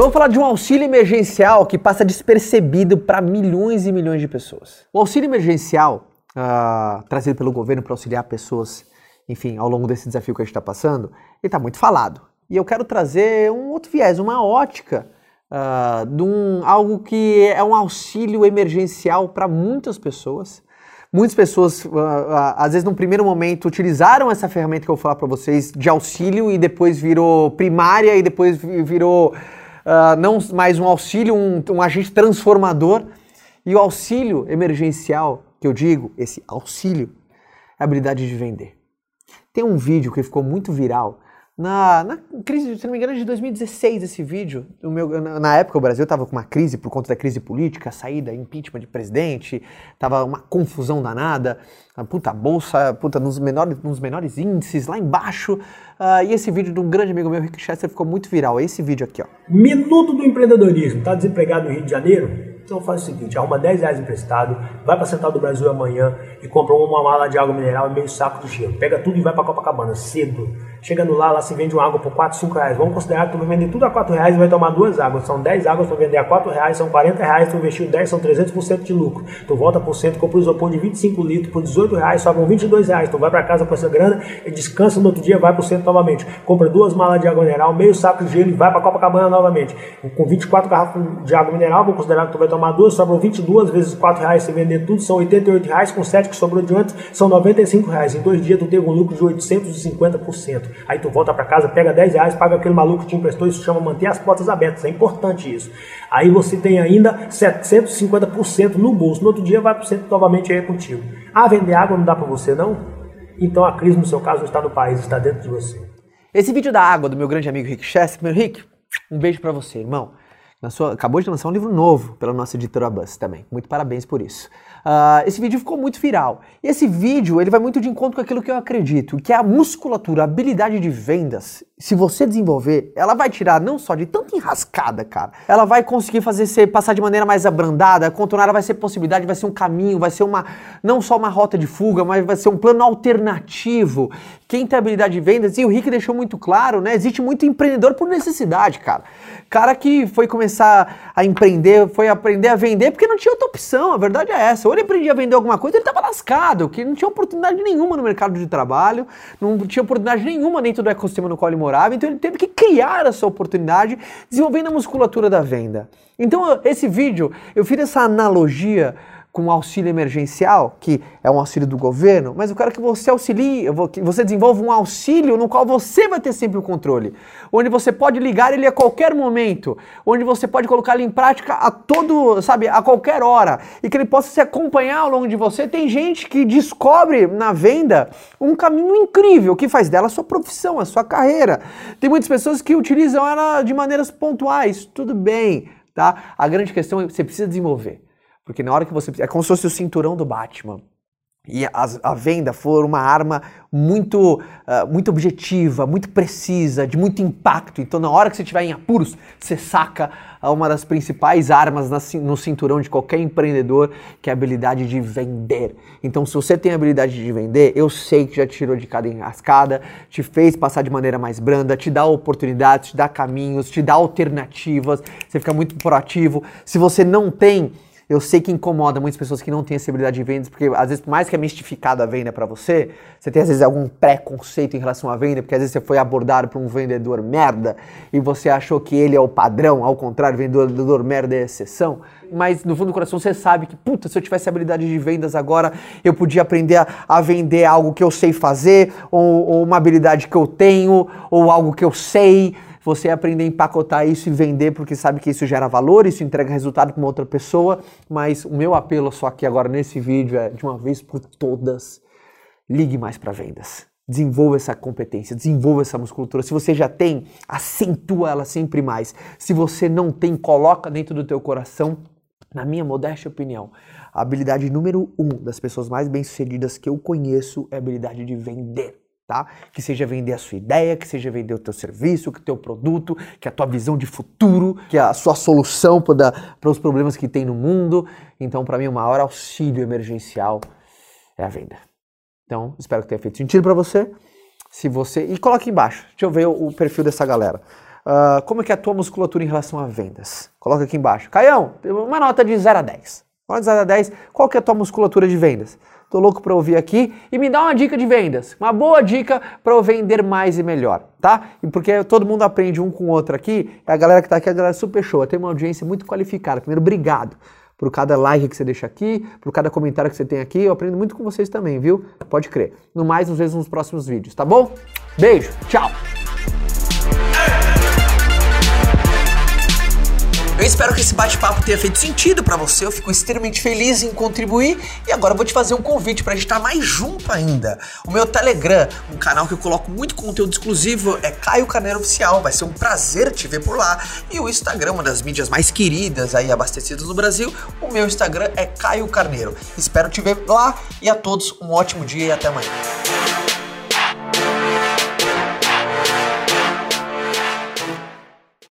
Eu vou falar de um auxílio emergencial que passa despercebido para milhões e milhões de pessoas. O auxílio emergencial, uh, trazido pelo governo para auxiliar pessoas, enfim, ao longo desse desafio que a gente está passando, ele está muito falado. E eu quero trazer um outro viés, uma ótica uh, de um, algo que é um auxílio emergencial para muitas pessoas. Muitas pessoas, uh, às vezes, num primeiro momento, utilizaram essa ferramenta que eu vou falar para vocês de auxílio e depois virou primária e depois virou não mais um auxílio, um, um agente transformador. E o auxílio emergencial, que eu digo, esse auxílio, é a habilidade de vender. Tem um vídeo que ficou muito viral na, na, crise, se não me engano, de 2016 esse vídeo. O meu, na, na época o Brasil estava com uma crise por conta da crise política, saída, impeachment de presidente, tava uma confusão danada, a puta bolsa, puta nos menores, nos menores índices, lá embaixo. Uh, e esse vídeo de um grande amigo meu, Rick Chester, ficou muito viral. É esse vídeo aqui, ó. Minuto do empreendedorismo. Tá desempregado no Rio de Janeiro? Então faz o seguinte, arruma 10 reais emprestado, vai para Central do Brasil amanhã e compra uma mala de água mineral e meio saco de gelo. Pega tudo e vai para Copacabana, cedo. Chegando lá, lá se vende uma água por 4, 5 reais. Vamos considerar que tu vai vender tudo a 4 reais e vai tomar duas águas. São 10 águas para vender a 4 reais, são 40 reais, tu investiu 10, são 300% de lucro. Tu volta por cento, compra o isopor de 25 litros por 18 reais, sobram 22 reais. Tu vai para casa com essa grana e descansa no outro dia, vai pro centro novamente. Compra duas malas de água mineral, meio saco de gelo e vai para Copacabana novamente. Com 24 garrafas de água mineral, vamos considerar que tu vai tomar duas, sobram 22 vezes 4 reais, se vender tudo, são 88 reais, com 7 que sobrou de antes, são 95 reais. Em dois dias tu teve um lucro de 850%. Aí tu volta para casa, pega 10 reais, paga aquele maluco que te emprestou, isso chama manter as portas abertas, é importante isso. Aí você tem ainda 750% no bolso, no outro dia vai para o centro novamente aí contigo. Ah, vender água não dá para você não? Então a crise no seu caso não está no país, está dentro de você. Esse vídeo da água do meu grande amigo Rick Chester, meu Rick, um beijo para você, irmão. Acabou de lançar um livro novo pela nossa editora Buzz também. Muito parabéns por isso. Uh, esse vídeo ficou muito viral. E esse vídeo ele vai muito de encontro com aquilo que eu acredito, que é a musculatura, a habilidade de vendas. Se você desenvolver, ela vai tirar não só de tanta enrascada, cara. Ela vai conseguir fazer você passar de maneira mais abrandada, contornar vai ser possibilidade, vai ser um caminho, vai ser uma não só uma rota de fuga, mas vai ser um plano alternativo. Quem tem habilidade de vendas, e o Rick deixou muito claro, né? Existe muito empreendedor por necessidade, cara. Cara que foi começar a empreender, foi aprender a vender porque não tinha outra opção. A verdade é essa. Ou ele aprendia a vender alguma coisa, ele estava lascado, que não tinha oportunidade nenhuma no mercado de trabalho, não tinha oportunidade nenhuma dentro do ecossistema no qual ele morava, então ele teve que criar essa oportunidade desenvolvendo a musculatura da venda. Então, esse vídeo, eu fiz essa analogia com auxílio emergencial, que é um auxílio do governo, mas eu quero que você auxilie, que você desenvolva um auxílio no qual você vai ter sempre o controle, onde você pode ligar ele a qualquer momento, onde você pode colocar ele em prática a todo, sabe, a qualquer hora, e que ele possa se acompanhar ao longo de você. Tem gente que descobre na venda um caminho incrível que faz dela a sua profissão, a sua carreira. Tem muitas pessoas que utilizam ela de maneiras pontuais, tudo bem, tá? A grande questão é que você precisa desenvolver. Porque na hora que você. É como se fosse o cinturão do Batman. E a, a venda for uma arma muito, uh, muito objetiva, muito precisa, de muito impacto. Então, na hora que você estiver em apuros, você saca uma das principais armas na, no cinturão de qualquer empreendedor, que é a habilidade de vender. Então, se você tem a habilidade de vender, eu sei que já te tirou de cada enrascada, te fez passar de maneira mais branda, te dá oportunidades, te dá caminhos, te dá alternativas, você fica muito proativo. Se você não tem eu sei que incomoda muitas pessoas que não têm essa habilidade de vendas, porque às vezes, por mais que é mistificado a venda para você, você tem às vezes algum preconceito em relação à venda, porque às vezes você foi abordado por um vendedor merda e você achou que ele é o padrão, ao contrário, vendedor merda é exceção. Mas no fundo do coração você sabe que, puta, se eu tivesse habilidade de vendas agora, eu podia aprender a, a vender algo que eu sei fazer, ou, ou uma habilidade que eu tenho, ou algo que eu sei você aprender a empacotar isso e vender, porque sabe que isso gera valor, isso entrega resultado para uma outra pessoa. Mas o meu apelo só aqui agora nesse vídeo é, de uma vez por todas, ligue mais para vendas. Desenvolva essa competência, desenvolva essa musculatura. Se você já tem, acentua ela sempre mais. Se você não tem, coloca dentro do teu coração, na minha modesta opinião, a habilidade número um das pessoas mais bem-sucedidas que eu conheço é a habilidade de vender tá? Que seja vender a sua ideia, que seja vender o teu serviço, que o teu produto, que a tua visão de futuro, que a sua solução para os problemas que tem no mundo. Então, para mim, o maior auxílio emergencial é a venda. Então, espero que tenha feito sentido para você. Se você e coloque embaixo. Deixa eu ver o, perfil dessa galera. Uh, como é que é a tua musculatura em relação a vendas? Coloca aqui embaixo. Caião, uma nota de 0 a 10. Nota de 0 a 10, qual que é a tua musculatura de vendas? Tô louco para ouvir aqui e me dá uma dica de vendas, uma boa dica para eu vender mais e melhor, tá? E porque todo mundo aprende um com o outro aqui, é a galera que tá aqui, a galera super show, tem uma audiência muito qualificada. Primeiro, obrigado por cada like que você deixa aqui, por cada comentário que você tem aqui. Eu aprendo muito com vocês também, viu? Pode crer. No mais, nos vemos nos próximos vídeos, tá bom? Beijo, tchau! Eu espero que esse bate-papo tenha feito sentido para você. Eu fico extremamente feliz em contribuir. E agora vou te fazer um convite para a gente estar mais junto ainda. O meu Telegram, um canal que eu coloco muito conteúdo exclusivo, é Caio Carneiro Oficial. Vai ser um prazer te ver por lá. E o Instagram, uma das mídias mais queridas aí abastecidas no Brasil, o meu Instagram é Caio Carneiro. Espero te ver lá e a todos um ótimo dia e até amanhã.